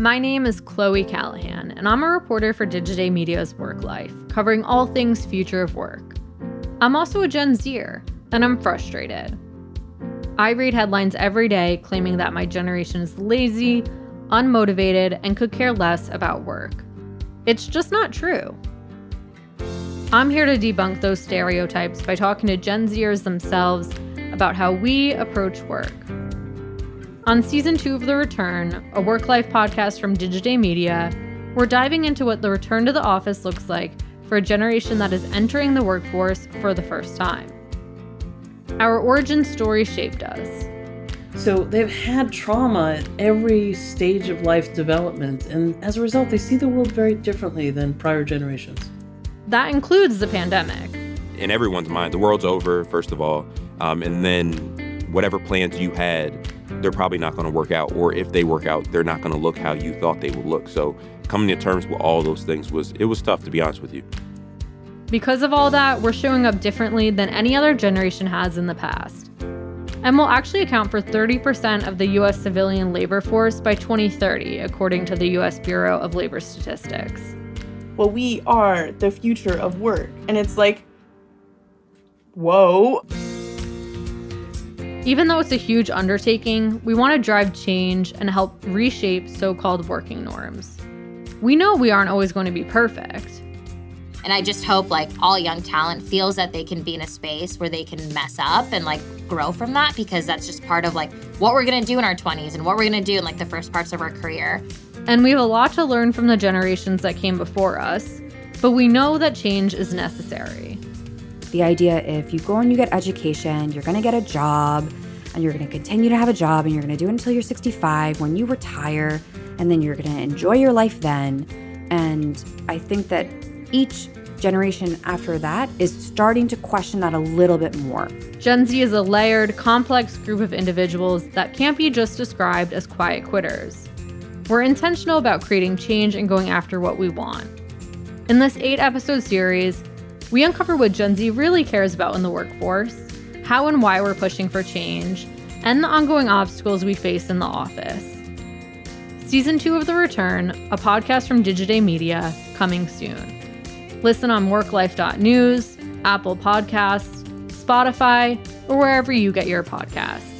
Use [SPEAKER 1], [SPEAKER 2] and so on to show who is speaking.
[SPEAKER 1] My name is Cloey Callahan, and I'm a reporter for Digiday Media's WorkLife, covering all things future of work. I'm also a Gen Zer, and I'm frustrated. I read headlines every day claiming that my generation is lazy, unmotivated, and could care less about work. It's just not true. I'm here to debunk those stereotypes by talking to Gen Zers themselves about how we approach work. On season two of The Return, a WorkLife podcast from Digiday Media, we're diving into what the return to the office looks like for a generation that is entering the workforce for the first time. Our origin story shaped us.
[SPEAKER 2] So they've had trauma at every stage of life development, and as a result, they see the world very differently than prior generations.
[SPEAKER 1] That includes the pandemic.
[SPEAKER 3] In everyone's mind, the world's over, first of all, um, and then whatever plans you had, they're probably not going to work out, or if they work out, they're not going to look how you thought they would look. So coming to terms with all those things was it was tough to be honest with you.
[SPEAKER 1] Because of all that, we're showing up differently than any other generation has in the past. And will actually account for 30% of the US civilian labor force by 2030, according to the US Bureau of Labor Statistics
[SPEAKER 4] well, we are the future of work. And it's like, whoa.
[SPEAKER 1] Even though it's a huge undertaking, we want to drive change and help reshape so called working norms. We know we aren't always going to be perfect.
[SPEAKER 5] And I just hope like all young talent feels that they can be in a space where they can mess up and like grow from that because that's just part of like what we're going to do in our 20s and what we're going to do in like the first parts of our career.
[SPEAKER 1] And we have a lot to learn from the generations that came before us, but we know that change is necessary.
[SPEAKER 6] The idea if you go and you get education, you're going to get a job, and you're going to continue to have a job, and you're going to do it until you're 65 when you retire, and then you're going to enjoy your life then. And I think that each generation after that is starting to question that a little bit more.
[SPEAKER 1] Gen Z is a layered, complex group of individuals that can't be just described as quiet quitters. We're intentional about creating change and going after what we want. In this eight episode series, we uncover what Gen Z really cares about in the workforce, how and why we're pushing for change, and the ongoing obstacles we face in the office. Season 2 of The Return, a podcast from Digiday Media, coming soon. Listen on worklife.news, Apple Podcasts, Spotify, or wherever you get your podcasts.